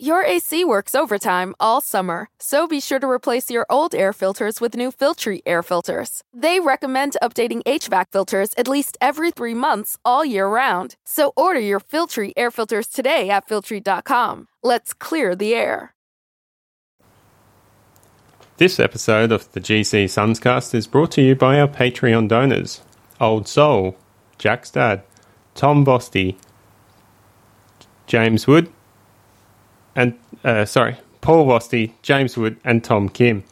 Your AC works overtime all summer, so be sure to replace your old air filters with new Filterbuy air filters. They recommend updating HVAC filters at least every three months all year round. So order your Filterbuy air filters today at Filterbuy.com. Let's clear the air. This episode of the GC Sunscast is brought to you by our Patreon donors Old Soul, Jack's Dad, Tom Bosty, James Wood, and uh, sorry, Paul Wosty, James Wood, and Tom Kim.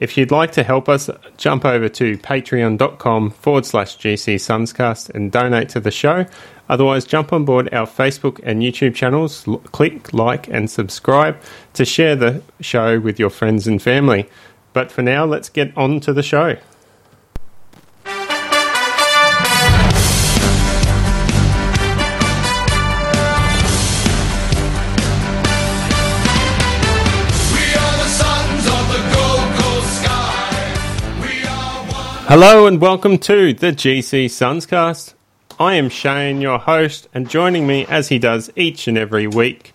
If you'd like to help us, jump over to patreon.com forward slash GC Sunscast and donate to the show. Otherwise, jump on board our Facebook and YouTube channels, l- click like and subscribe to share the show with your friends and family. But for now, let's get on to the show. Hello and welcome to the GC Sunscast. I am Shane, your host, and joining me as he does each and every week,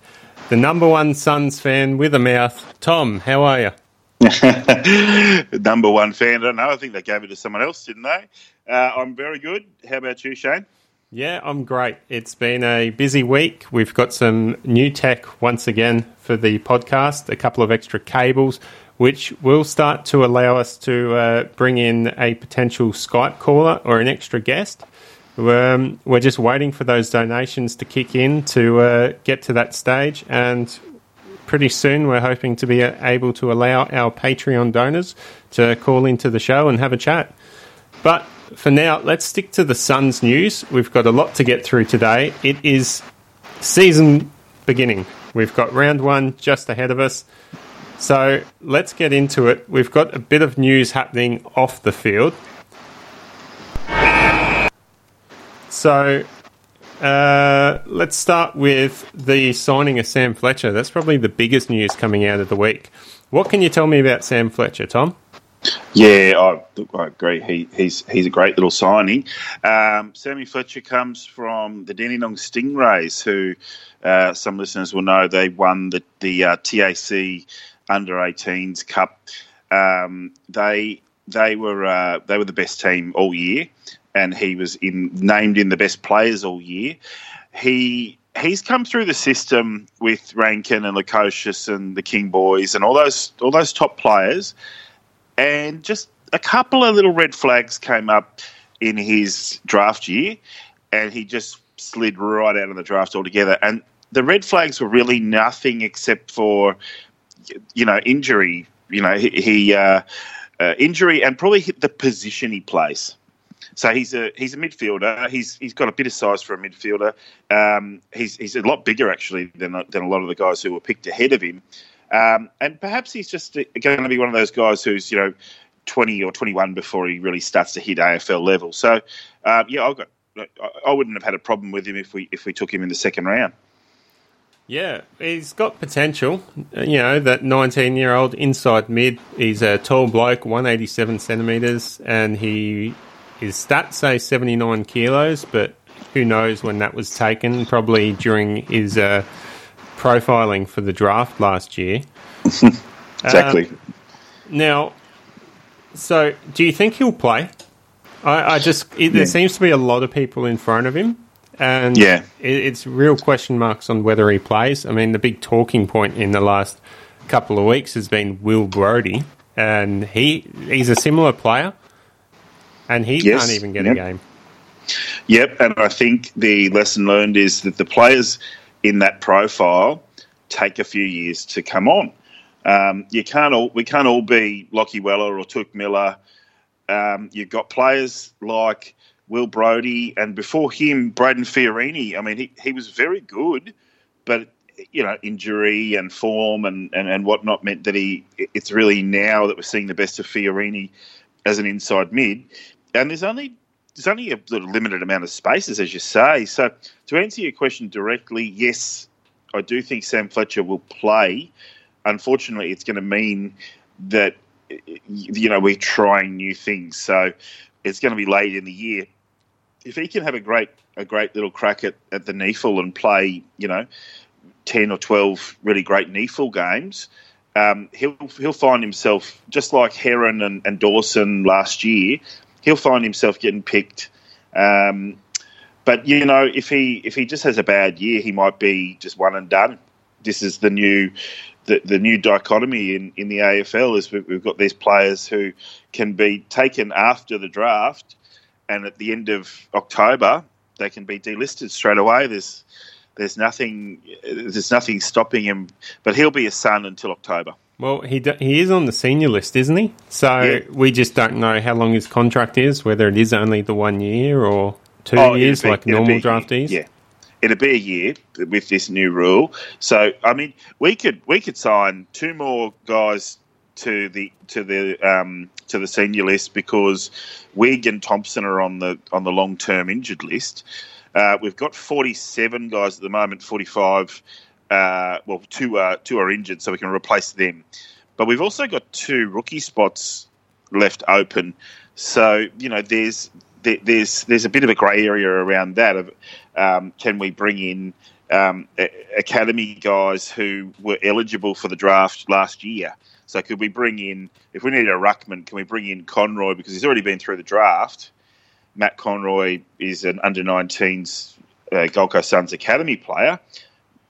the number one Suns fan with a mouth, Tom. How are you? Number one fan. I don't know. I think they gave it to someone else, didn't they? Uh, I'm very good. How about you, Shane? Yeah, I'm great. It's been a busy week. We've got some new tech once again for the podcast, a couple of extra cables, which will start to allow us to uh, bring in a potential Skype caller or an extra guest. Um, we're just waiting for those donations to kick in to uh, get to that stage, and pretty soon we're hoping to be uh, able to allow our Patreon donors to call into the show and have a chat. But for now, let's stick to the Suns news. We've got a lot to get through today. It is season beginning. We've got round one just ahead of us. So let's get into it. We've got a bit of news happening off the field. So uh, let's start with the signing of Sam Fletcher. That's probably the biggest news coming out of the week. What can you tell me about Sam Fletcher, Tom? Yeah, I, I agree. He, he's he's a great little signing. Um, Sammy Fletcher comes from the Dandenong Stingrays, who uh, some listeners will know they won the the uh, TAC Under 18s Cup. Um, they they were uh, they were the best team all year, and he was in named in the best players all year. He he's come through the system with Rankine and Lukosius and the King Boys and all those all those top players and just a couple of little red flags came up in his draft year, and he just slid right out of the draft altogether. And the red flags were really nothing except for, you know, injury. You know, he, he uh, uh, injury and probably hit the position he plays. So he's a he's a midfielder. He's he's got a bit of size for a midfielder. Um, he's he's a lot bigger actually than than a lot of the guys who were picked ahead of him. Um, and perhaps he's just going to be one of those guys who's you know twenty or twenty one before he really starts to hit AFL level. So um, yeah, I've got. I wouldn't have had a problem with him if we if we took him in the second round. Yeah, he's got potential. Uh, You know, that 19 year old inside mid. He's a tall bloke, 187 centimetres, and he his stats say 79 kilos, but who knows when that was taken? Probably during his uh, profiling for the draft last year. Exactly. Now, so do you think he'll play? I, I just it, there seems to be a lot of people in front of him, and Yeah. it, it's real question marks on whether he plays. I mean, the big talking point in the last couple of weeks has been Will Brodie, and he he's a similar player, and he Yes. can't even get Yep. a game. Yep, and I think the lesson learned is that the players in that profile take a few years to come on. Um, you can't all we can't all be Lachie Weller or Touk Miller. Um, you've got players like Will Brodie, and before him, Brayden Fiorini. I mean, he, he was very good, but you know, injury and form and, and, and whatnot meant that he. It's really now that we're seeing the best of Fiorini as an inside mid, and there's only there's only a limited amount of spaces, as you say. So to answer your question directly, yes, I do think Sam Fletcher will play. Unfortunately, it's going to mean that you know we're trying new things, so it's going to be late in the year. If he can have a great a great little crack at, at the NEAFL and play, you know, ten or twelve really great NEAFL games, um, he'll he'll find himself just like Heron and, and Dawson last year. He'll find himself getting picked. Um, but you know, if he if he just has a bad year, he might be just one and done. This is the new the, the new dichotomy in, in the AFL is we've got these players who can be taken after the draft, and at the end of October they can be delisted straight away. There's there's nothing there's nothing stopping him, but he'll be a son until October. Well, he d- he is on the senior list, isn't he? So Yeah. we just don't know how long his contract is, whether it is only the one year or two Oh, years, be- like normal be draftees. Yeah, it'll be a year with this new rule. So I mean, we could we could sign two more guys to the to the um, to the senior list because Wig and Thompson are on the on the long term injured list. Uh, we've got forty seven guys at the moment, forty five. Uh, well, two are two are injured, so we can replace them. But we've also got two rookie spots left open. So you know, there's there, there's there's a bit of a grey area around that. Of um, can we bring in um, academy guys who were eligible for the draft last year? So could we bring in if we need a ruckman? Can we bring in Conroy because he's already been through the draft? Matt Conroy is an under 19s uh, Gold Coast Suns academy player.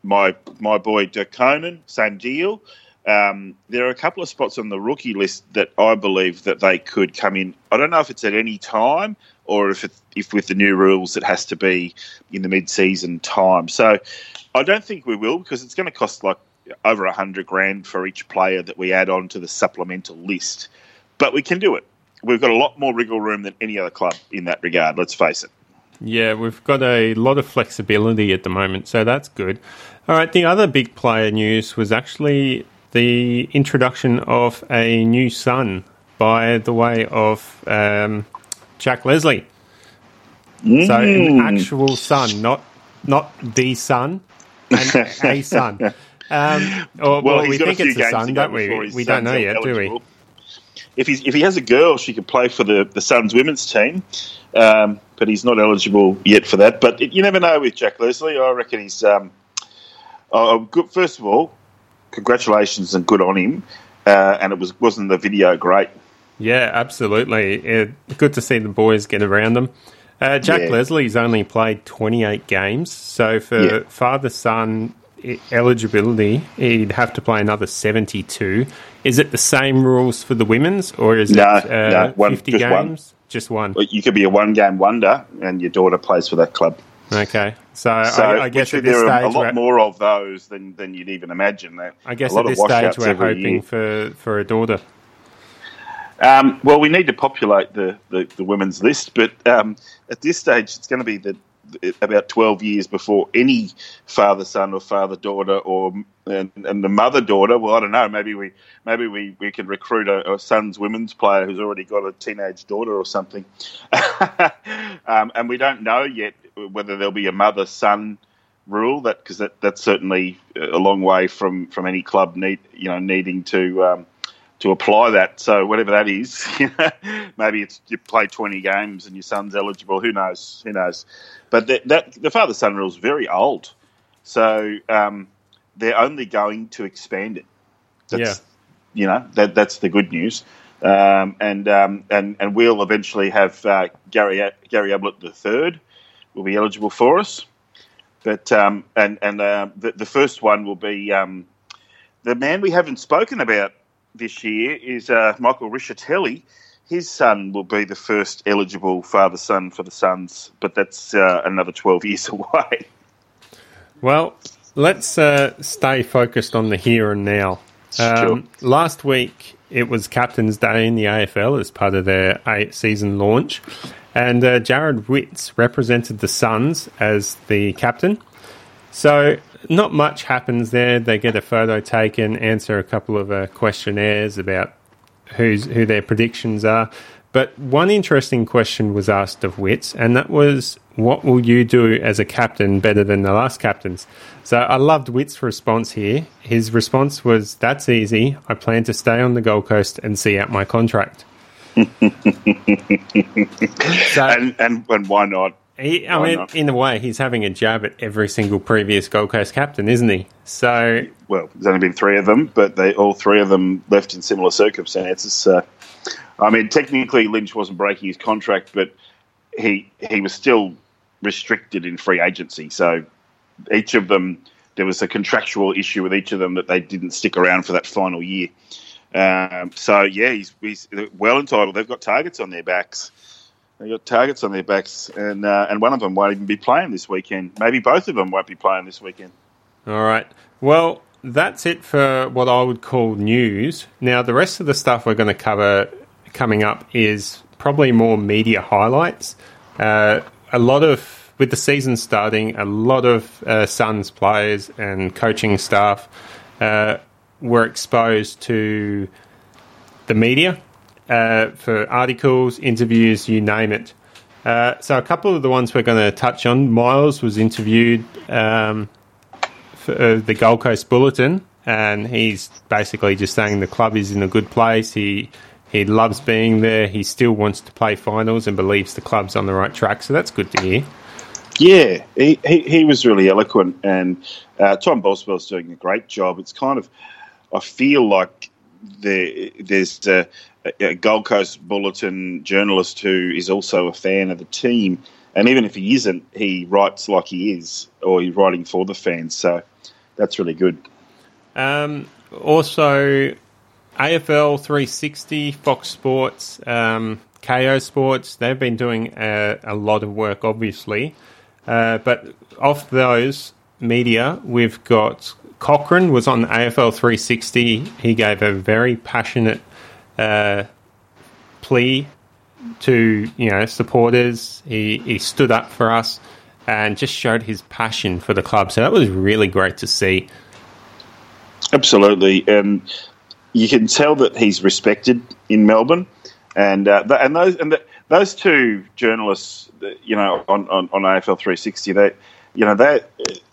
My my boy Dirk Conan, same deal. Um, there are a couple of spots on the rookie list that I believe that they could come in. I don't know if it's at any time or if it, if with the new rules it has to be in the mid-season time. So I don't think we will because it's going to cost like over a hundred grand for each player that we add on to the supplemental list. But we can do it. We've got a lot more wriggle room than any other club in that regard. Let's face it. Yeah, we've got a lot of flexibility at the moment, so that's good. All right, the other big player news was actually the introduction of a new son by the way of um, Jack Leslie. So an actual son, not not the son, and a son. Um, or, well, we think it's a son, don't we? We don't know yet, do we? If he's if he has a girl, she could play for the the Suns women's team, um, but he's not eligible yet for that. But it, you never know with Jack Leslie. I reckon he's um, oh, good. First of all, congratulations and good on him. Uh, and it was wasn't the video great? Yeah, absolutely. Good to see the boys get around them. Uh, Jack Yeah. Leslie's only played 28 games, so for Yeah. father son eligibility, he'd have to play another 72. Is it the same rules for the women's, or is No, it uh, no, one- 50 just one. games? Just one. You could be a one game wonder, and your daughter plays for that club. Okay, so, So I, I guess at this there are a lot more of those than, than you'd even imagine. That I guess a lot at this of stage we're hoping year. for for a daughter. Um, well, we need to populate the, the, the women's list, but um, at this stage, it's going to be the- about 12 years before any father son or father daughter or and, and the mother daughter. Well, I don't know. Maybe we maybe we, we can recruit a, a son's women's player who's already got a teenage daughter or something. um, and we don't know yet whether there'll be a mother son rule that because that, that's certainly a long way from, from any club need you know needing to um, to apply that. So whatever that is, maybe it's you play twenty games and your son's eligible. Who knows? Who knows? But that, that the father son rule is very old, so um, they're only going to expand it. That's, You know that that's the good news. Um, and um, and and we'll eventually have uh, Gary Gary Ablett the third will be eligible for us. But um, and and uh, the, the first one will be um, the man we haven't spoken about this year is uh, Michael Rischitelli. His son will be the first eligible father son for the Suns, but that's uh, another 12 years away. Well, let's uh, stay focused on the here and now. Sure. Um, last week, it was Captain's Day in the AFL as part of their eight season launch, and uh, Jarrod Witts represented the Suns as the captain. So, not much happens there. They get a photo taken, answer a couple of uh, questionnaires about who's who their predictions are. But one interesting question was asked of Witts, and that was, "What will you do as a captain better than the last captains?" So I loved Witts' response here. His response was, "That's easy. I plan to stay on the Gold Coast and see out my contract." so And, and and why not? He, I mean, in a way, he's having a jab at every single previous Gold Coast captain, isn't he? So, well, there's only been three of them, but they all three of them left in similar circumstances. So, I mean, technically, Lynch wasn't breaking his contract, but he he was still restricted in free agency. So, each of them, there was a contractual issue with each of them that they didn't stick around for that final year. Um, so, yeah, he's, he's well entitled. They've got targets on their backs. They've got targets on their backs, and uh, and one of them won't even be playing this weekend. Maybe both of them won't be playing this weekend. all right. Well, that's it for what I would call news. Now, the rest of the stuff we're going to cover coming up is probably more media highlights. Uh, a lot of, with the season starting, a lot of uh, Suns players and coaching staff uh, were exposed to the media uh, for articles, interviews, you name it. Uh, so, a couple of the ones we're going to touch on. Miles was interviewed um, for uh, the Gold Coast Bulletin, and he's basically just saying the club is in a good place. He he loves being there. He still wants to play finals and believes the club's on the right track. So that's good to hear. Yeah, he, he, he was really eloquent, and uh, Tom Boswell's doing a great job. It's kind of, I feel like there, there's a, a Gold Coast Bulletin journalist who is also a fan of the team, and even if he isn't, he writes like he is, or he's writing for the fans. So that's really good. Um, also, AFL 360, Fox Sports, um, Kayo Sports, they've been doing a, a lot of work, obviously. Uh, but off those media, we've got Cochrane was on AFL 360. He gave a very passionate uh, plea to you know supporters. He he stood up for us and just showed his passion for the club. So that was really great to see. Absolutely, and you can tell that he's respected in Melbourne, and uh, and those and th those two journalists, you know, on, on, on AFL 360, they, you know, they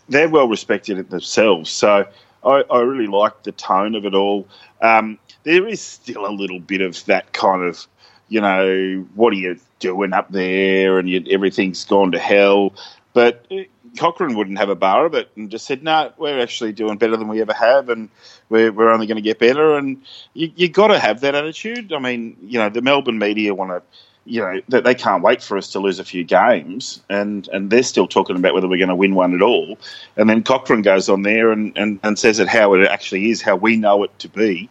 they're well respected themselves. So I, I really like the tone of it all. Um, there is still a little bit of that kind of, you know, what are you doing up there, and you, everything's gone to hell, but. uh, Cochrane wouldn't have a bar of it and just said, "No, we're actually doing better than we ever have, and we're, we're only going to get better." And you you got to have that attitude. I mean, you know, the Melbourne media want to, you know, that they can't wait for us to lose a few games, and and they're still talking about whether we're going to win one at all. And then Cochrane goes on there and, and, and says it how it actually is, how we know it to be.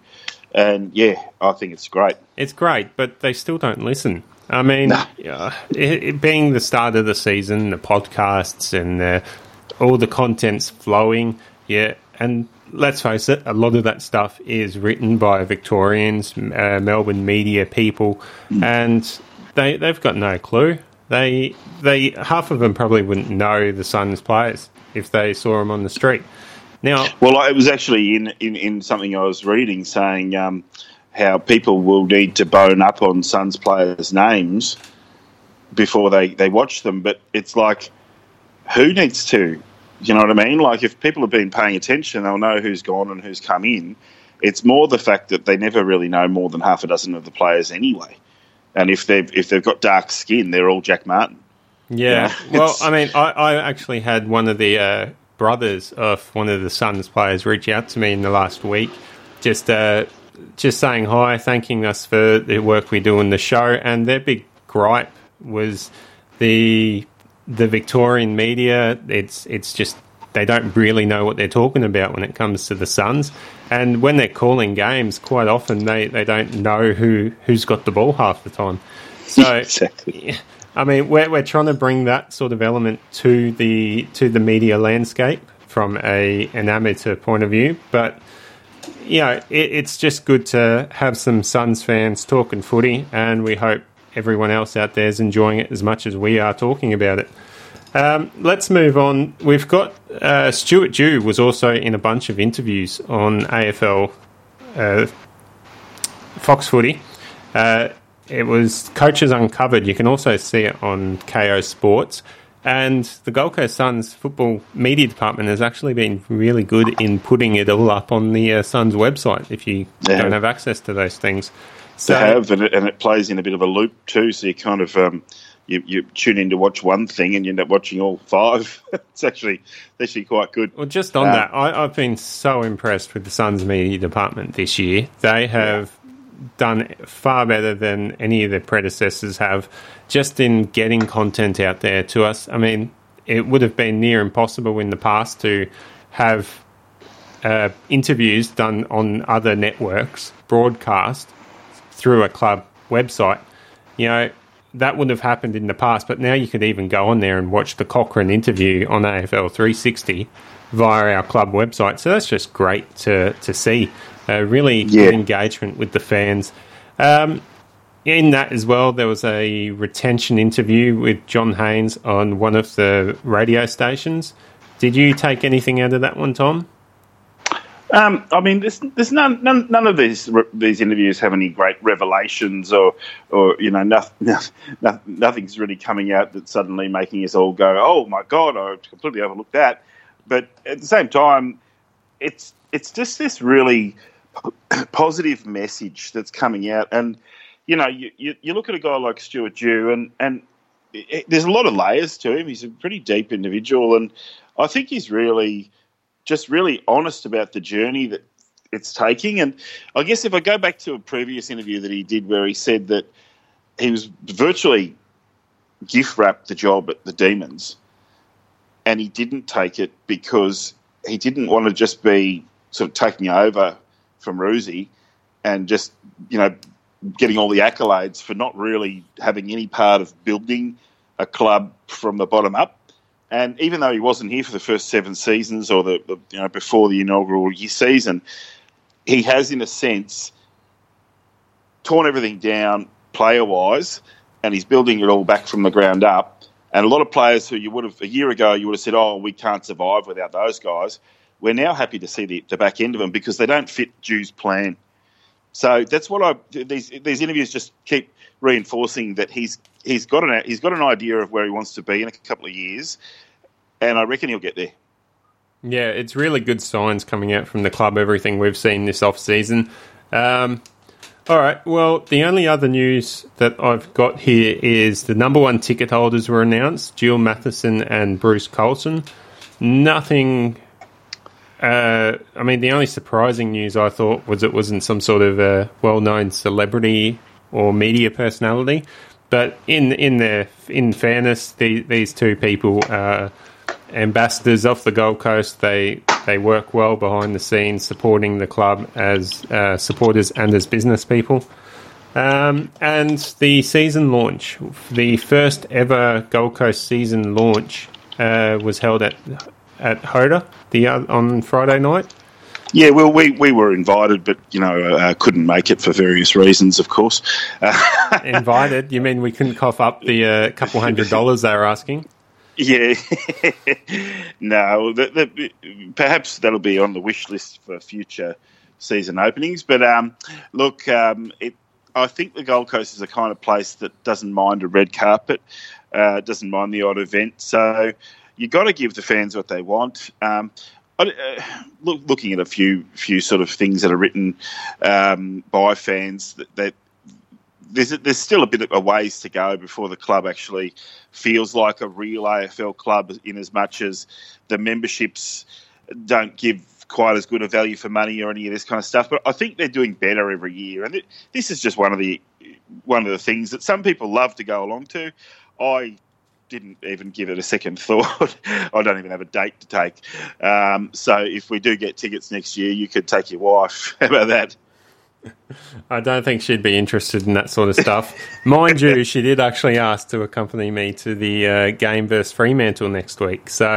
And yeah, I think it's great. It's great, but they still don't listen. I mean, No. yeah, it, it being the start of the season, the podcasts and uh, all the content's flowing, yeah, and let's face it, a lot of that stuff is written by Victorians, uh, Melbourne media people, and they they've got no clue. They they half of them probably wouldn't know the Suns players if they saw them on the street. Now, Well, it was actually in, in, in something I was reading saying um, how people will need to bone up on Suns players' names before they, they watch them. But it's like, who needs to? You know what I mean? Like, if people have been paying attention, they'll know who's gone and who's come in. It's more the fact that they never really know more than half a dozen of the players anyway. And if they've if they've got dark skin, they're all Jack Martin. Yeah. Yeah, well, I mean, I, I actually had one of the uh, brothers of one of the Suns players reach out to me in the last week, just uh, just saying hi, thanking us for the work we do in the show, and their big gripe was the the Victorian media. It's it's just they don't really know what they're talking about when it comes to the Suns. And when they're calling games, quite often they, they don't know who, who's got the ball half the time. So exactly. I mean, we're we're trying to bring that sort of element to the to the media landscape from a an amateur point of view, but you know, it, it's just good to have some Suns fans talking footy, and we hope everyone else out there is enjoying it as much as we are talking about it. Um, let's move on. We've got uh, Stuart Dew was also in a bunch of interviews on AFL uh, Fox Footy. Uh, it was Coaches Uncovered. You can also see it on Kayo Sports. And the Gold Coast Suns football media department has actually been really good in putting it all up on the uh, Suns website if you Yeah. don't have access to those things. So, to have, and it, and it plays in a bit of a loop too. So you kind of um, you, you tune in to watch one thing and you end up watching all five. it's actually actually quite good. Well, just on Um, that, I, I've been so impressed with the Suns media department this year. They have done far better than any of their predecessors have, just in getting content out there to us. I mean, it would have been near impossible in the past to have uh, interviews done on other networks broadcast through a club website. You know, that wouldn't have happened in the past, but now you could even go on there and watch the Cochrane interview on AFL 360 via our club website. So that's just great to, to see. Uh, really Yeah. good engagement with the fans. Um, in that as well, there was a retention interview with John Haynes on one of the radio stations. Did you take anything out of that one, Tom? Um, I mean, there's, there's none, none, none of these these interviews have any great revelations, or, or you know, nothing, nothing's really coming out that's suddenly making us all go, "Oh my god, I completely overlooked that." But at the same time, it's it's just this really positive message that's coming out, and you know, you, you, you look at a guy like Stuart Dew, and and it, there's a lot of layers to him. He's a pretty deep individual, and I think he's really just really honest about the journey that it's taking. And I guess if I go back to a previous interview that he did where he said that he was virtually gift wrapped the job at the Demons and he didn't take it because he didn't want to just be sort of taking over from Roosy and just, you know, getting all the accolades for not really having any part of building a club from the bottom up. And even though he wasn't here for the first seven seasons or the, the you know before the inaugural season, he has in a sense torn everything down player wise, and he's building it all back from the ground up. And a lot of players who you would have a year ago you would have said, "Oh, we can't survive without those guys." We're now happy to see the, the back end of them because they don't fit Dew's plan. So that's what I these these interviews just keep reinforcing that he's he's got an he's got an idea of where he wants to be in a couple of years, and I reckon he'll get there. Yeah, it's really good signs coming out from the club, everything we've seen this off season. Um, all right, well, the only other news that I've got here is the number one ticket holders were announced Jill Matheson and Bruce Colson. Nothing. Uh, I mean, the only surprising news I thought was it wasn't some sort of a well-known celebrity or media personality, but in in their in fairness, the, these two people are ambassadors off the Gold Coast. They they work well behind the scenes, supporting the club as uh, supporters and as business people. Um, and the season launch, the first ever Gold Coast season launch, uh, was held at at HOTA the uh, on Friday night. Yeah, well, we, we were invited, but you know, uh, couldn't make it for various reasons, of course. Uh, Invited? You mean we couldn't cough up the uh, couple hundred dollars they were asking? yeah, no, the, the, perhaps that'll be on the wish list for future season openings. But um, look, um, it, I think the Gold Coast is the kind of place that doesn't mind a red carpet, uh, doesn't mind the odd event. So you got to give the fans what they want. Um, I, uh, look, looking at a few few sort of things that are written um, by fans that, that there's there's still a bit of a ways to go before the club actually feels like a real AFL club, in as much as the memberships don't give quite as good a value for money or any of this kind of stuff. But I think they're doing better every year, and it, this is just one of the one of the things that some people love to go along to. I didn't even give it a second thought. I don't even have a date to take. Um, so if we do get tickets next year, you could take your wife. How about that? I don't think she'd be interested in that sort of stuff. Mind you, she did actually ask to accompany me to the uh, game versus Fremantle next week. So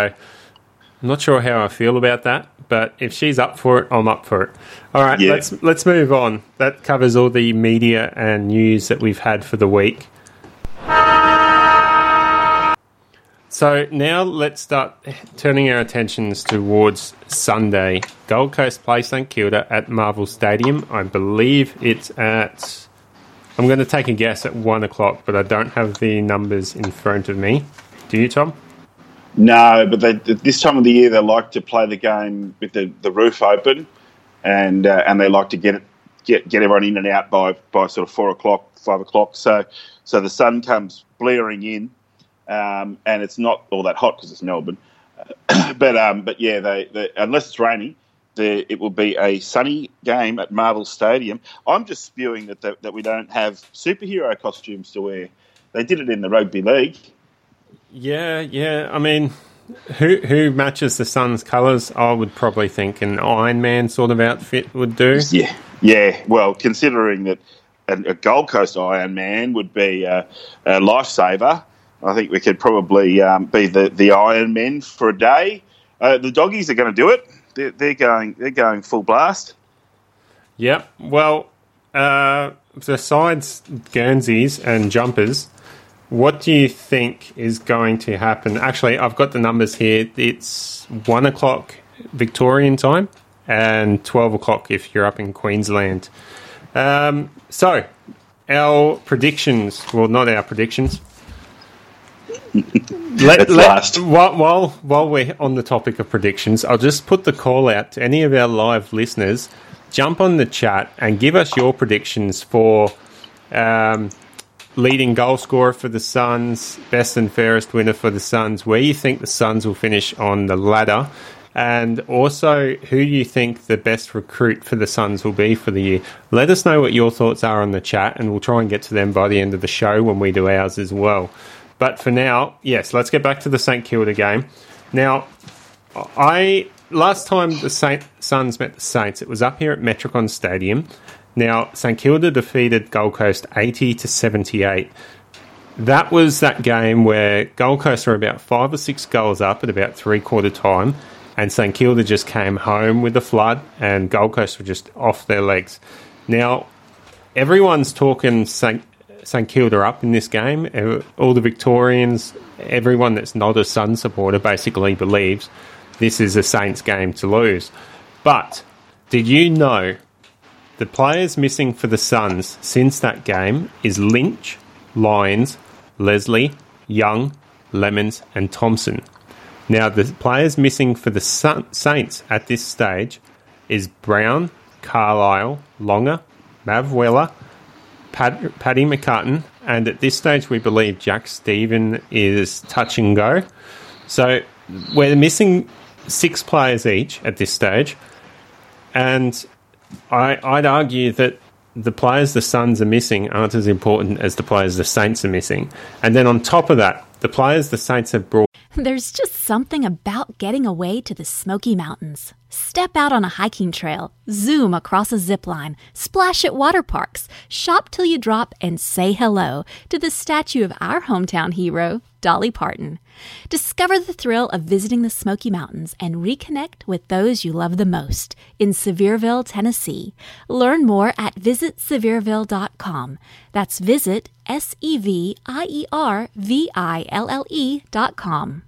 I'm not sure how I feel about that, but if she's up for it, I'm up for it. All right, Yeah. let's let's move on. That covers all the media and news that we've had for the week. So now let's start turning our attentions towards Sunday. Gold Coast play St Kilda at Marvel Stadium. I believe it's at. I'm going to take a guess at one o'clock, but I don't have the numbers in front of me. Do you, Tom? No, but they, this time of the year they like to play the game with the, the roof open, and uh, and they like to get it get get everyone in and out by by sort of four o'clock, five o'clock. So so the sun comes blaring in, um, and it's not all that hot because it's Melbourne. but um, but yeah, they, they unless it's raining, the, it will be a sunny game at Marvel Stadium. I'm just spewing that, that that we don't have superhero costumes to wear. They did it in the rugby league. Yeah, yeah. I mean, who who matches the Suns' colours? I would probably think an Iron Man sort of outfit would do. Yeah, yeah. Well, considering that a, a Gold Coast Iron Man would be a, a lifesaver, I think we could probably um, be the, the Iron Men for a day. Uh, the doggies are going to do it. They're, they're going. They're going full blast. Yep. Well, uh, besides Guernseys and jumpers, what do you think is going to happen? Actually, I've got the numbers here. It's one o'clock Victorian time and twelve o'clock if you're up in Queensland. Um, so, our predictions. Well, not our predictions. Let, let- last. while, while while we're on the topic of predictions, I'll just put the call out to any of our live listeners. Jump on the chat and give us your predictions for um, leading goal scorer for the Suns, best and fairest winner for the Suns, where you think the Suns will finish on the ladder, and also who you think the best recruit for the Suns will be for the year. Let us know what your thoughts are on the chat, and we'll try and get to them by the end of the show when we do ours as well. But for now, yes, let's get back to the St Kilda game. Now, I last time the Saint Suns met the Saints, it was up here at Metricon Stadium. Now, St Kilda defeated Gold Coast eighty to seventy eight. That was that game where Gold Coast were about five or six goals up at about three quarter time, and St Kilda just came home with the flood, and Gold Coast were just off their legs. Now, everyone's talking St. St Kilda up in this game. Uh, All the Victorians, everyone that's not a Sun supporter, basically believes this is a Saints game to lose. But did you know the players missing for the Suns since that game is Lynch, Lyons, Leslie, Young, Lemons, and Thompson. Now, the players missing for the Sun- Saints at this stage is Brown, Carlisle, Longer, Mav Pad- Paddy McCartin, and at this stage, we believe Jack Steven is touch and go. So we're missing six players each at this stage, and I, I'd argue that the players the Suns are missing aren't as important as the players the Saints are missing. And then on top of that, the players the Saints have brought There's just something about getting away to the Smoky Mountains. Step out on a hiking trail, zoom across a zip line, splash at water parks, shop till you drop, and say hello to the statue of our hometown hero, Dolly Parton. Discover the thrill of visiting the Smoky Mountains and reconnect with those you love the most in Sevierville, Tennessee. Learn more at visitsevierville.com. That's visit S E V I E R V I L L E dot com.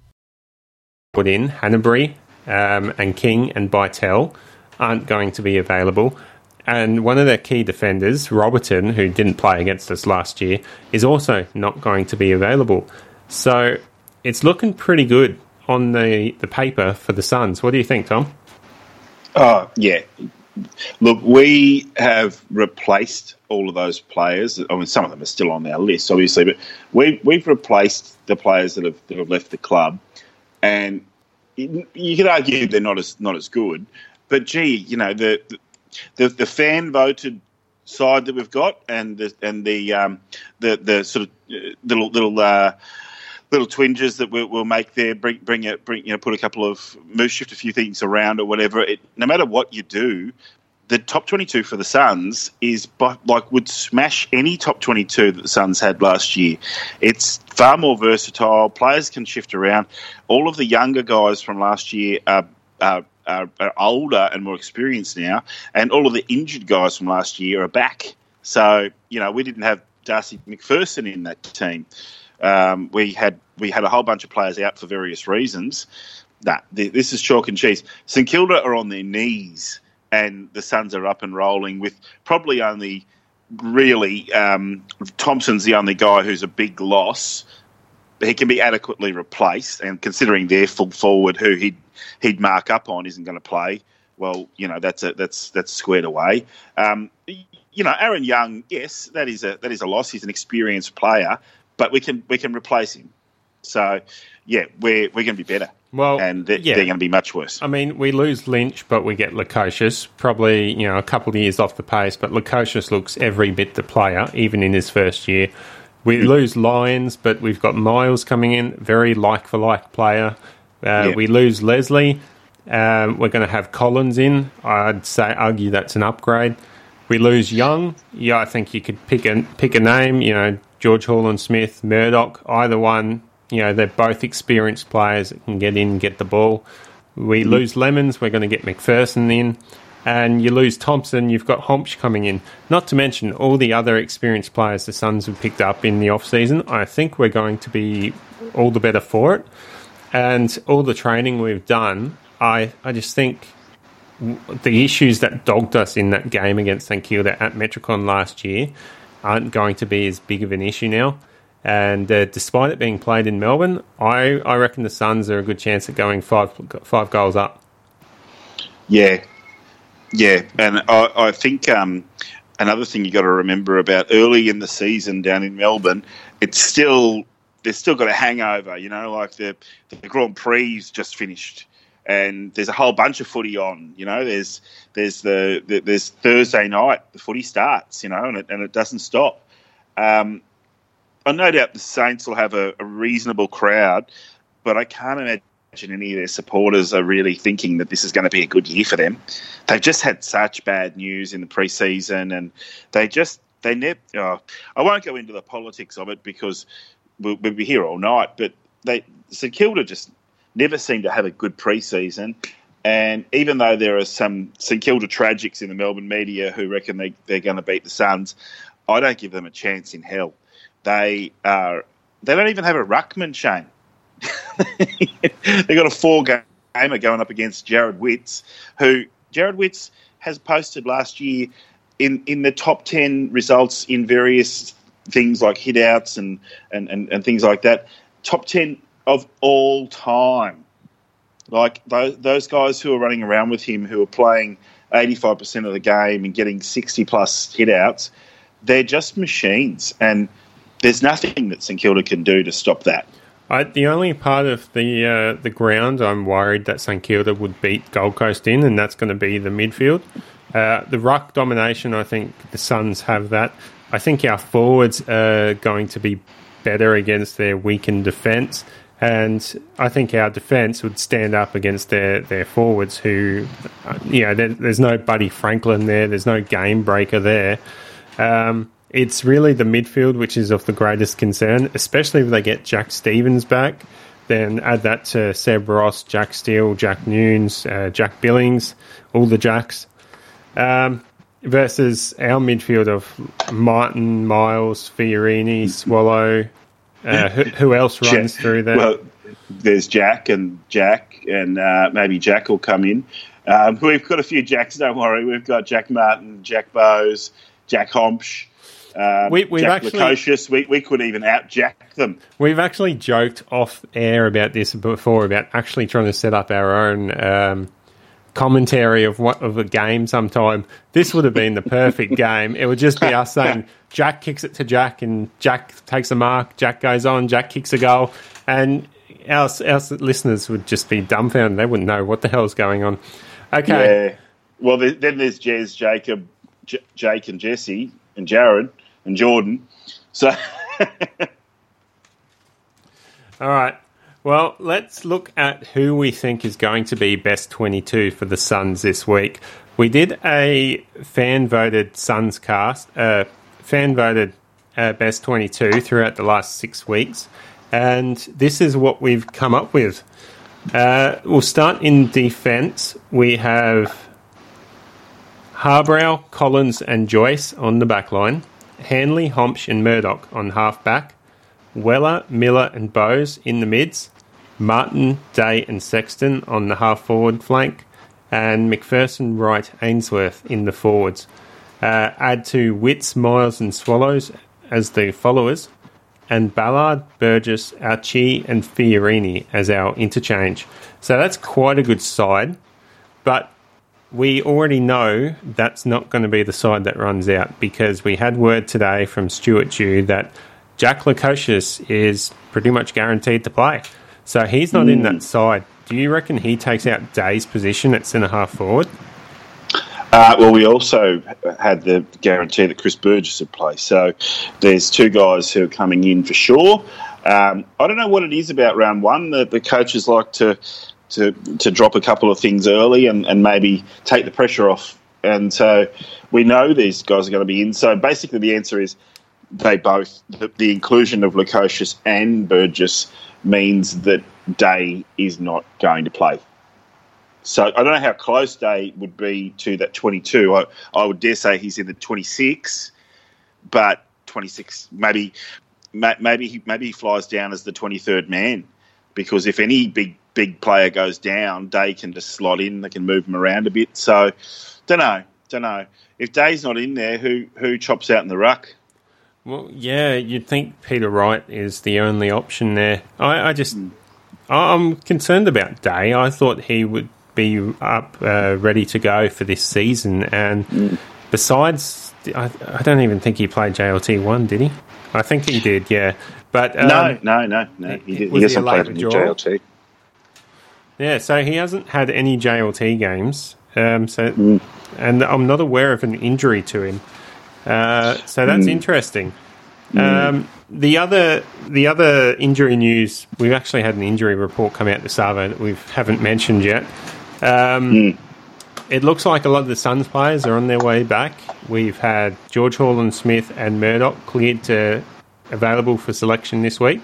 put in, Hannebery um, and King and Bytel, aren't going to be available. And one of their key defenders, Robertson, who didn't play against us last year, is also not going to be available. So it's looking pretty good on the, the paper for the Suns. What do you think, Tom? Oh yeah. Look, we have replaced all of those players. I mean, some of them are still on our list, obviously, but we we've replaced the players that have that have left the club, and you could argue they're not as not as good. But gee, you know the the, the fan voted side that we've got, and the and the um, the the sort of uh, little little. Uh, little twinges that we'll, we'll make there. Bring, bring it, bring you know, put a couple of move, shift a few things around or whatever. It, no matter what you do, the top twenty-two for the Suns is like would smash any top twenty-two that the Suns had last year. It's far more versatile. Players can shift around. All of the younger guys from last year are. are are, are older and more experienced now, and all of the injured guys from last year are back. So you know we didn't have Darcy McPherson in that team. Um, we had we had a whole bunch of players out for various reasons. Nah, this is chalk and cheese. St Kilda are on their knees, and the Suns are up and rolling with probably only really um, Thompson's the only guy who's a big loss. He can be adequately replaced, and considering their full forward, who he'd he'd mark up on, isn't going to play. well, you know that's a, that's that's squared away. Um, you know, Aaron Young, yes, that is a that is a loss. He's an experienced player, but we can we can replace him. So, yeah, we're we're going to be better. Well, and they're, yeah. they're going to be much worse. I mean, we lose Lynch, but we get Lukosius. Probably, you know, a couple of years off the pace, but Lukosius looks every bit the player, even in his first year. We Hmm. lose Lyons, but we've got Miles coming in, very like for like player. Uh, Yeah. We lose Leslie. Um, we're going to have Collins in. I'd say argue that's an upgrade. We lose Young. Yeah, I think you could pick a pick a name. You know, George Horlin-Smith, Murdoch, either one. You know, they're both experienced players that can get in, get the ball. We mm-hmm. lose Lemons. We're going to get McPherson in, and you lose Thompson. You've got Hombsch coming in. Not to mention all the other experienced players the Suns have picked up in the off season. I think we're going to be all the better for it, and all the training we've done. I I just think the issues that dogged us in that game against St Kilda at Metricon last year aren't going to be as big of an issue now. And uh, despite it being played in Melbourne, I, I reckon the Suns are a good chance at going five five goals up. Yeah, yeah, and I, I think um, another thing you got to remember about early in the season down in Melbourne, it's still they've still got a hangover. You know, like the the Grand Prix's just finished, and there's a whole bunch of footy on. You know, there's there's the, the there's Thursday night the footy starts. You know, and it and it doesn't stop. Um, I no doubt the Saints will have a, a reasonable crowd, but I can't imagine any of their supporters are really thinking that this is going to be a good year for them. They've just had such bad news in the preseason, and they just they never. Oh, I won't go into the politics of it because we'll, we'll be here all night. But they St Kilda just never seem to have a good preseason. And even though there are some St Kilda tragics in the Melbourne media who reckon they, they're going to beat the Suns, I don't give them a chance in hell. They are. They don't even have a ruckman, Shane. They've got a four gamer going up against Jarrod Witts, who Jarrod Witts has posted last year in, in the top ten results in various things like hitouts and, and, and, and things like that. Top ten of all time. Like those, guys who are running around with him who are playing 85% of the game and getting 60 plus hitouts, they're just machines. And there's nothing that St Kilda can do to stop that. I, the only part of the uh, the ground I'm worried that St Kilda would beat Gold Coast in, and that's going to be the midfield. Uh, the ruck domination, I think the Suns have that. I think our forwards are going to be better against their weakened defence, and I think our defence would stand up against their, their forwards who, uh, you know, there, there's no Buddy Franklin there, there's no game breaker there. Um, it's really the midfield which is of the greatest concern, especially if they get Jack Stevens back. Then add that to Seb Ross, Jack Steele, Jack Newnes, uh, Jack Billings, all the Jacks. Um, versus our midfield of Martin, Miles, Fiorini, Swallow. Uh, who, who else runs through there? Well, there's Jack and Jack, and uh, maybe Jack will come in. Um, we've got a few Jacks, don't worry. We've got Jack Martin, Jack Bowes, Jack Hombsch, um, We- we've Jack actually- Lukosius. We, we could even out Jack them. We've actually joked off air about this before about actually trying to set up our own um, commentary of what of a game sometime. This would have been the perfect game. It would just be us saying Jack kicks it to Jack and Jack takes a mark, Jack goes on, Jack kicks a goal, and our, our listeners would just be dumbfounded. They wouldn't know what the hell's going on. Okay. Yeah. Well, then there's Jez, Jacob, J- Jake, and Jesse, and Jared, and Jordan. So All right. Well, let's look at who we think is going to be best 22 for the Suns this week. We did a fan voted Suns cast, uh, fan voted uh, best 22 throughout the last six weeks, and this is what we've come up with. Uh, we'll start in defense. We have Harbrow, Collins, and Joyce on the back line, Hanley, Hombsch, and Murdoch on half back. Weller, Miller, and Bowes in the mids, Martin, Day, and Sexton on the half forward flank, and McPherson, Wright, Ainsworth in the forwards. Uh, add to Witts, Miles, and Swallows as the followers, and Ballard, Burgess, Archie, and Fiorini as our interchange. So that's quite a good side, but we already know that's not going to be the side that runs out because we had word today from Stuart Dew that Jack Lukosius is pretty much guaranteed to play. So he's not in that side. Do you reckon he takes out Day's position at centre half forward? Uh, well, we also had the guarantee that Chris Burgess would play. So there's two guys who are coming in for sure. Um, I don't know what it is about round one. The, the coaches like to, to to drop a couple of things early and, and maybe take the pressure off. And so we know these guys are going to be in. So basically, the answer is they both. The, the inclusion of Lukosius and Burgess means that Day is not going to play. So I don't know how close Day would be to that 22. I, I would dare say he's in the 26, but 26 maybe maybe he maybe he flies down as the 23rd man because if any big big player goes down, Day can just slot in. They can move him around a bit. So don't know, don't know. If Day's not in there, who who chops out in the ruck? Well, yeah, you'd think Peter Wright is the only option there. I, I just, I'm concerned about Day. I thought he would be up, uh, ready to go for this season. And besides, I, I don't even think he played JLT one, did he? I think he did, yeah. But um, no, no, no, no. He, he, was he a hasn't played in? JLT. Yeah, so he hasn't had any JLT games. Um, so, and I'm not aware of an injury to him. Uh, so that's interesting. Um, the other the other injury news, we've actually had an injury report come out this Savo that we haven't mentioned yet. Um, It looks like a lot of the Suns players are on their way back. We've had George Horlin-Smith and Murdoch cleared to available for selection this week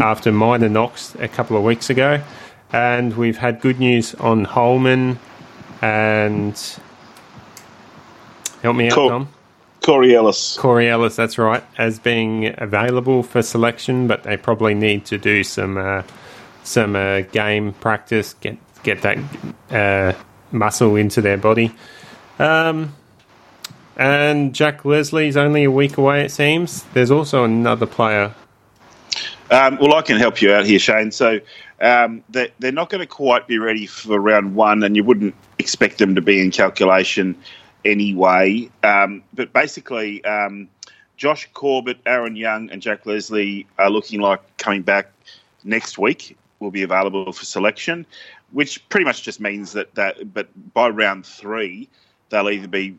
after minor knocks a couple of weeks ago. And we've had good news on Holman and help me out, Cool. Tom. Corey Ellis. Corey Ellis, that's right, as being available for selection, but they probably need to do some uh, some uh, game practice, get get that uh, muscle into their body. Um, and Jack Leslie's only a week away, it seems. There's also another player. Um, well, I can help you out here, Shane. So um, they, they're not going to quite be ready for round one, and you wouldn't expect them to be in calculation anyway. Um, but basically, um, Josh Corbett, Aaron Young, and Jack Leslie are looking like coming back next week. Will be available for selection, which pretty much just means that that. But by round three, they'll either be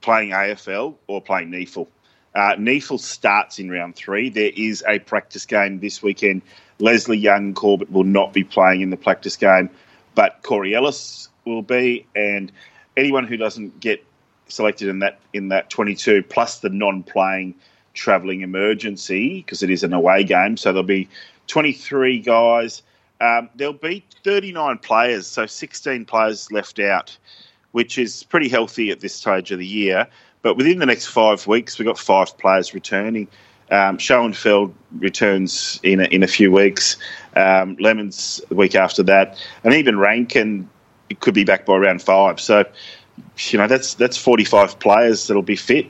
playing AFL or playing NEAFL. Uh, NEAFL starts in round three. There is a practice game this weekend. Leslie Young Corbett will not be playing in the practice game, but Corey Ellis will be, and anyone who doesn't get selected in that in that 22 plus the non-playing travelling emergency because it is an away game, so there'll be 23 guys. Um, there'll be 39 players, so 16 players left out which is pretty healthy at this stage of the year. But within the next five weeks, we've got five players returning. Um, Schoenfeld returns in a, in a few weeks. Um, Lemmens the week after that, and even Rankine could be back by round five. So, you know, that's that's forty five players that'll be fit.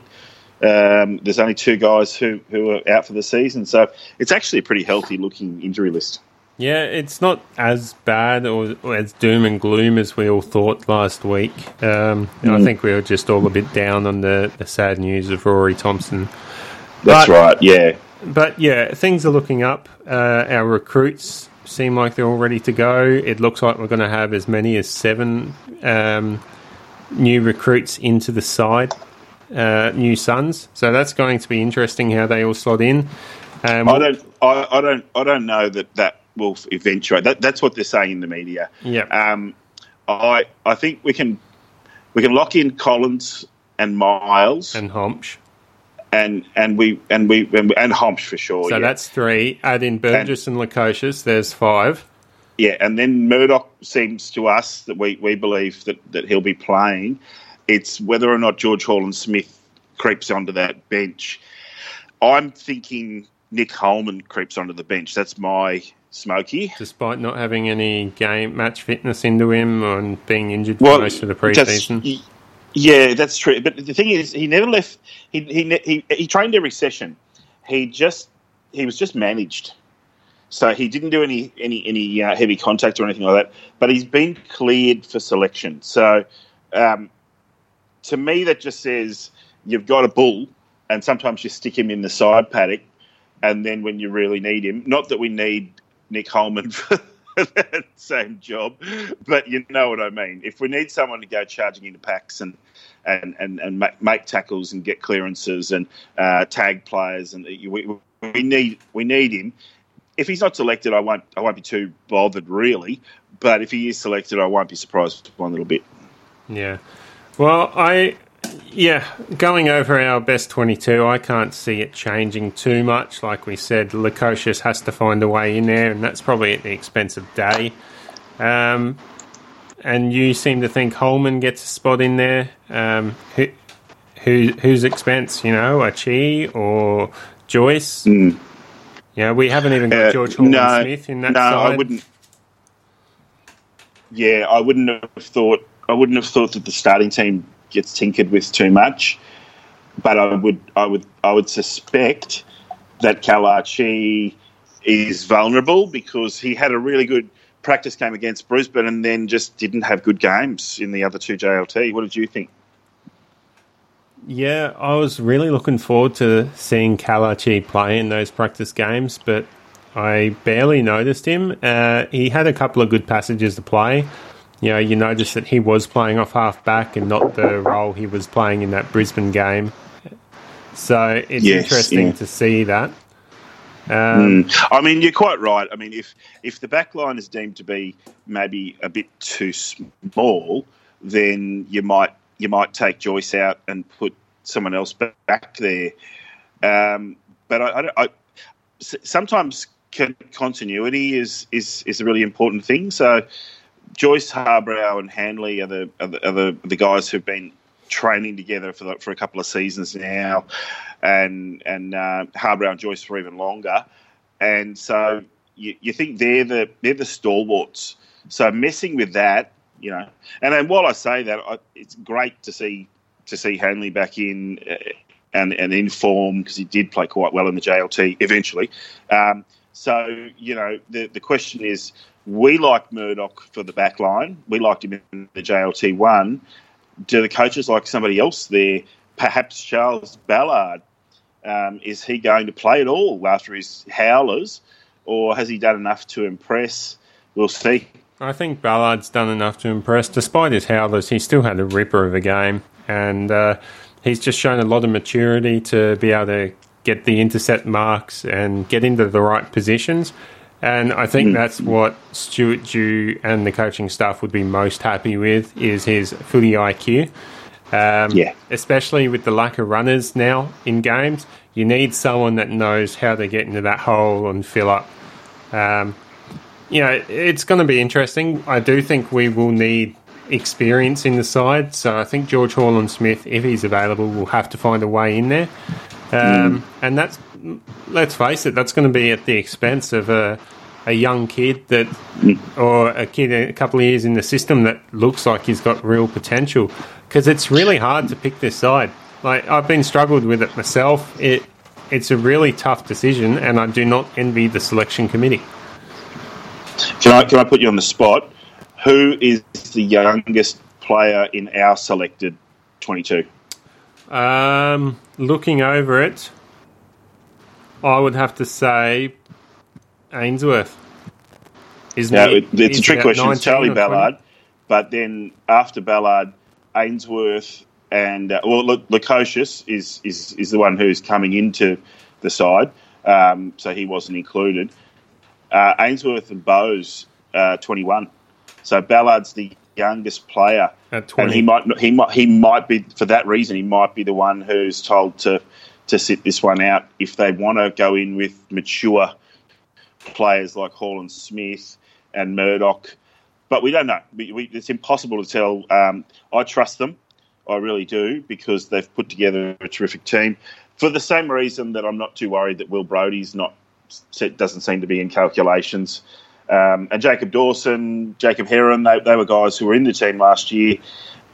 Um, there's only two guys who, who are out for the season, so it's actually a pretty healthy looking injury list. Yeah, it's not as bad or, or as doom and gloom as we all thought last week. Um, I think we were just all a bit down on the, the sad news of Rory Thompson. That's But- right. Yeah. But yeah, things are looking up. Uh, our recruits seem like they're all ready to go. It looks like we're going to have as many as seven um, new recruits into the side, uh, new Suns. So that's going to be interesting how they all slot in. Um, I don't. I, I don't. I don't know that that will eventuate. That, that's what they're saying in the media. Yeah. Um, I I think we can we can lock in Collins and Miles and and and, we and we and, and for sure. So yeah. that's three. Add in Burgess and Lukosius. There's five. yeah. And then Murdoch seems to us that we, we believe that, that he'll be playing. It's whether or not George Horlin-Smith creeps onto that bench. I'm thinking Nick Holman creeps onto the bench. That's my smoky. despite not having any game match fitness into him and being injured for Well, most of the preseason. Yeah, that's true. But the thing is, he never left. He he he, he trained every session. He just he was just managed. So he didn't do any any any uh, heavy contact or anything like that. But he's been cleared for selection. So um, to me, that just says you've got a bull, and sometimes you stick him in the side paddock, and then when you really need him, not that we need Nick Holman for same job, but you know what I mean. If we need someone to go charging into packs and and and, and make, make tackles and get clearances and uh, tag players, and we, we need we need him. If he's not selected, I won't I won't be too bothered really. But if he is selected, I won't be surprised one little bit. Yeah. Well, I yeah, going over our best 22, I can't see it changing too much. Like we said, Lukosius has to find a way in there, and that's probably at the expense of Day. Um, and you seem to think Holman gets a spot in there. Um, who, who, whose expense? You know, Achi or Joyce? Mm. Yeah, we haven't even got Uh, George Holman no, Smith in that no, side. I wouldn't. Yeah, I wouldn't have thought. I wouldn't have thought that the starting team gets tinkered with too much. But I would, I would, I would suspect that Kalachi is vulnerable because he had a really good practice game against Brisbane and then just didn't have good games in the other two JLT. What did you think? Yeah, I was really looking forward to seeing Kalachi play in those practice games, but I barely noticed him. Uh, he had a couple of good passages to play. You know, you noticed that he was playing off half back and not the role he was playing in that Brisbane game. So it's Yes, interesting yeah. to see that. Um, I mean, you're quite right. I mean, if if the back line is deemed to be maybe a bit too small, then you might you might take Joyce out and put someone else back there. Um, but I, I, I sometimes continuity is, is is a really important thing. So Joyce, Harbrow, and Hanley are the are the, are the, the guys who've been training together for the, for a couple of seasons now, and and uh, Harbrow and Joyce for even longer. And so you, you think they're the they're the stalwarts. So messing with that, you know, and then while I say that, I, it's great to see to see Hanley back in uh, and and in form because he did play quite well in the JLT eventually. Um, so you know, the the question is, we like Murdoch for the back line. We liked him in the JLT one. Do the coaches like somebody else there? Perhaps Charles Ballard. Um, is he going to play at all after his howlers, or has he done enough to impress? We'll see. I think Ballard's done enough to impress. Despite his howlers, he still had a ripper of a game, and uh, he's just shown a lot of maturity to be able to get the intercept marks and get into the right positions. And I think that's what Stuart Dew and the coaching staff would be most happy with is his footy IQ. Um, Yeah. Especially with the lack of runners now in games, you need someone that knows how to get into that hole and fill up. Um, you know, it's going to be interesting. I do think we will need experience in the side. So I think George Horlin-Smith, if he's available, will have to find a way in there. Um, And that's, let's face it, that's going to be at the expense of a, a young kid that, or a kid a couple of years in the system that looks like he's got real potential. Because it's really hard to pick this side. Like I've been struggled with it myself. It it's a really tough decision, and I do not envy the selection committee. Can I can I put you on the spot? Who is the youngest player in our selected twenty two? Um, looking over it, I would have to say Ainsworth. Isn't Now, it, it's a trick question. It's Charlie or 20. Ballard, but then after Ballard, Ainsworth and uh, well, Lu- Lukosius is, is is the one who's coming into the side, um, so he wasn't included. Uh, Ainsworth and Bowes, uh, twenty one. So Ballard's the youngest player, At 20. and he might he might he might be for that reason. He might be the one who's told to to sit this one out if they want to go in with mature players like Horlin-Smith and Murdoch. But we don't know. We, we, it's impossible to tell. Um, I trust them. I really do because they've put together a terrific team. For the same reason that I'm not too worried that Will Brodie's not doesn't seem to be in calculations. Um, and Jacob Dawson, Jacob Heron, they, they were guys who were in the team last year.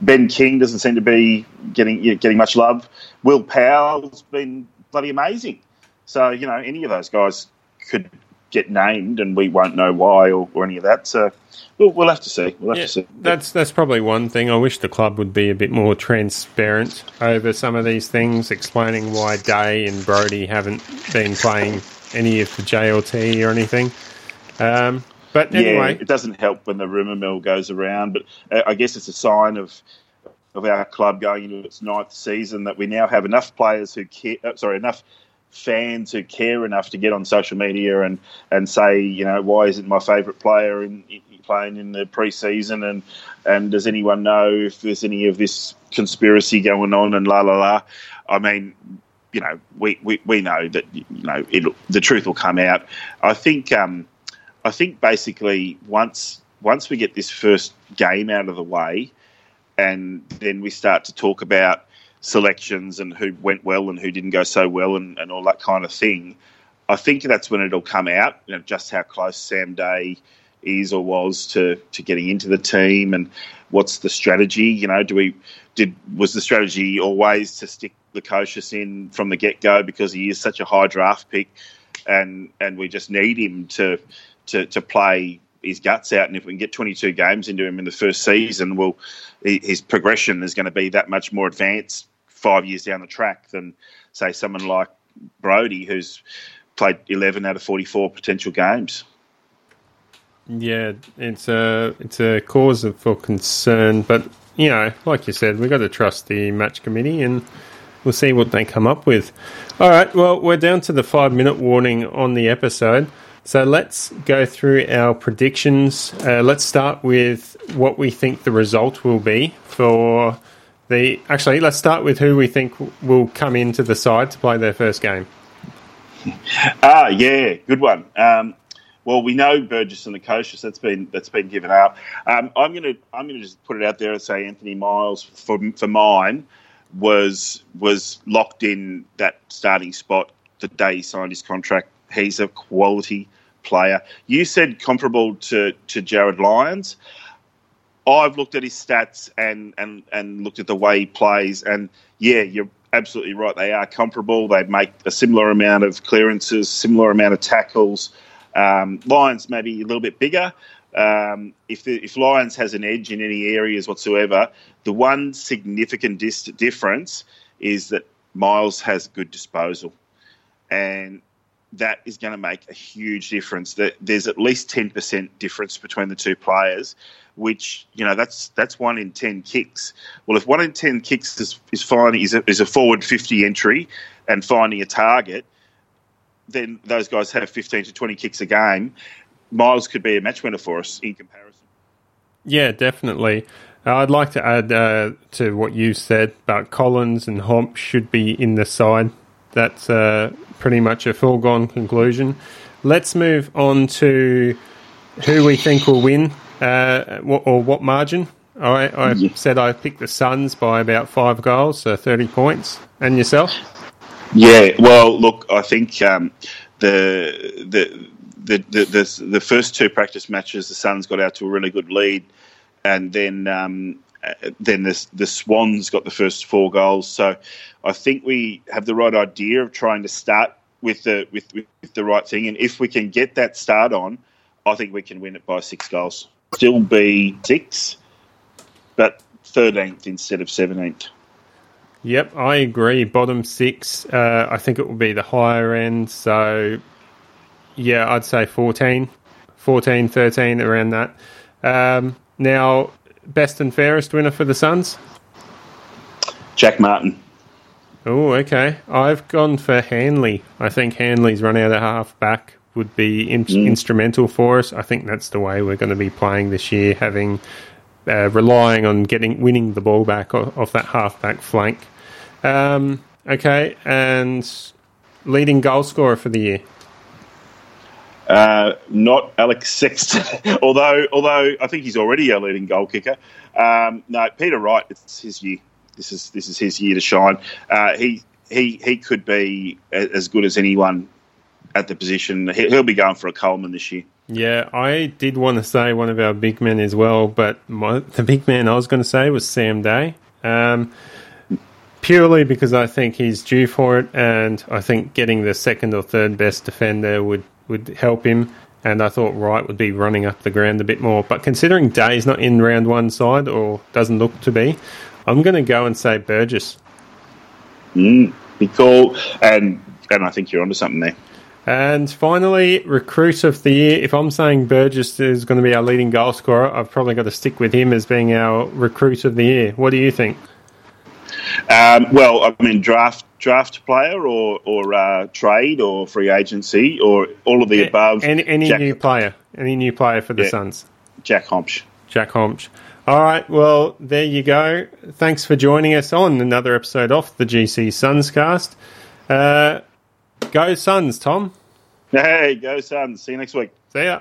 Ben King doesn't seem to be getting getting much love. Will Powell's been bloody amazing. So you know any of those guys could get named, and we won't know why or, or any of that. So we'll, we'll have to see. We'll have Yeah, to see. that's that's probably one thing. I wish the club would be a bit more transparent over some of these things, explaining why Day and Brodie haven't been playing any of the JLT or anything. Um, but anyway, Yeah, it doesn't help when the rumour mill goes around, but uh, I guess it's a sign of of our club going into its ninth season that we now have enough players who care. Uh, sorry, enough fans who care enough to get on social media and, and say, you know, why isn't my favourite player in, in playing in the pre-season and and does anyone know if there's any of this conspiracy going on and la la la. I mean, you know, we, we, we know that you know the truth will come out. I think um, I think basically once once we get this first game out of the way, and then we start to talk about selections and who went well and who didn't go so well and, and all that kind of thing. I think that's when it'll come out, you know, just how close Sam Day is or was to, to getting into the team and what's the strategy. You know, do we did was the strategy always to stick the in from the get go because he is such a high draft pick and and we just need him to to, to play his guts out. And if we can get 22 games into him in the first season, well, his progression is going to be that much more advanced five years down the track than, say, someone like Brodie, who's played 11 out of 44 potential games. yeah, it's a it's a cause of- for concern. But you know, like you said, we've got to trust the match committee, and we'll see what they come up with. All right, well, we're down to the five minute warning on the episode. So let's go through our predictions. Uh, let's start with what we think the result will be for the. Actually, let's start with who we think will come into the side to play their first game. Ah, yeah, good one. Um, well, we know Burgess and Koshes. That's been that's been given up. Um, I'm gonna I'm gonna just put it out there and say Anthony Miles for for mine was was locked in that starting spot the day he signed his contract. He's a quality player. You said comparable to to Jarryd Lyons. I've looked at his stats and, and, and looked at the way he plays, and yeah, you're absolutely right. They are comparable. They make a similar amount of clearances, similar amount of tackles. Um, Lyons maybe a little bit bigger. Um, if the, if Lyons has an edge in any areas whatsoever, the one significant dis- difference is that Miles has good disposal, and that is going to make a huge difference. That there's at least ten percent difference between the two players, which you know that's that's one in ten kicks. Well, if one in ten kicks is, is finding is a, is a forward fifty entry and finding a target, then those guys have fifteen to twenty kicks a game. Miles could be a match winner for us in comparison. Yeah, definitely. Uh, I'd like to add uh, to what you said about Collins and Homp should be in the side. That's uh, pretty much a foregone conclusion. Let's move on to who we think will win uh, or what margin. I, I Yeah. said I picked the Suns by about five goals, so 30 points. And yourself? Yeah, well, look, I think um, the, the the the the the first two practice matches, the Suns got out to a really good lead, and then um, then the the Swans got the first four goals. So I think we have the right idea of trying to start with the with, with the right thing, and if we can get that start on, I think we can win it by six goals. Still be six, but thirteenth instead of seventeenth. Yep, I agree. Bottom six, uh, I think it will be the higher end. So, yeah, I'd say 14, 14, 13, around that. Um, now, best and fairest winner for the Suns? Jack Martin. Oh, okay. I've gone for Hanley. I think Hanley's run out of half back would be in- instrumental for us. I think that's the way we're going to be playing this year, having uh, relying on getting winning the ball back off, off that half back flank. Um, okay, and leading goal scorer for the year. Uh, not Alex Sexton, although although I think he's already a leading goal kicker. Um, no, Peter Wright. It's his year. This is this is his year to shine. Uh, he he he could be as good as anyone at the position. He- He'll be going for a Coleman this year. Yeah, I did want to say one of our big men as well, but my, the big man I was going to say was Sam Day. Um, purely because I think he's due for it, and I think getting the second or third best defender would would help him, and I thought Wright would be running up the ground a bit more. But considering Day's not in round one side or doesn't look to be, I'm going to go and say Burgess. Mm, be cool. And and I think you're onto something there. And finally, recruit of the year. If I'm saying Burgess is going to be our leading goal scorer, I've probably got to stick with him as being our recruit of the year. What do you think? Um, well, I mean, draft draft player or or uh, trade or free agency or all of the above. Any, any Jack, new player? Any new player for the Yeah. Suns? Jack Hombsch. Jack Hombsch. All right, well, there you go. Thanks for joining us on another episode of the GC Suns cast. Uh, go Suns, Tom. Hey, go Suns. See you next week. See ya.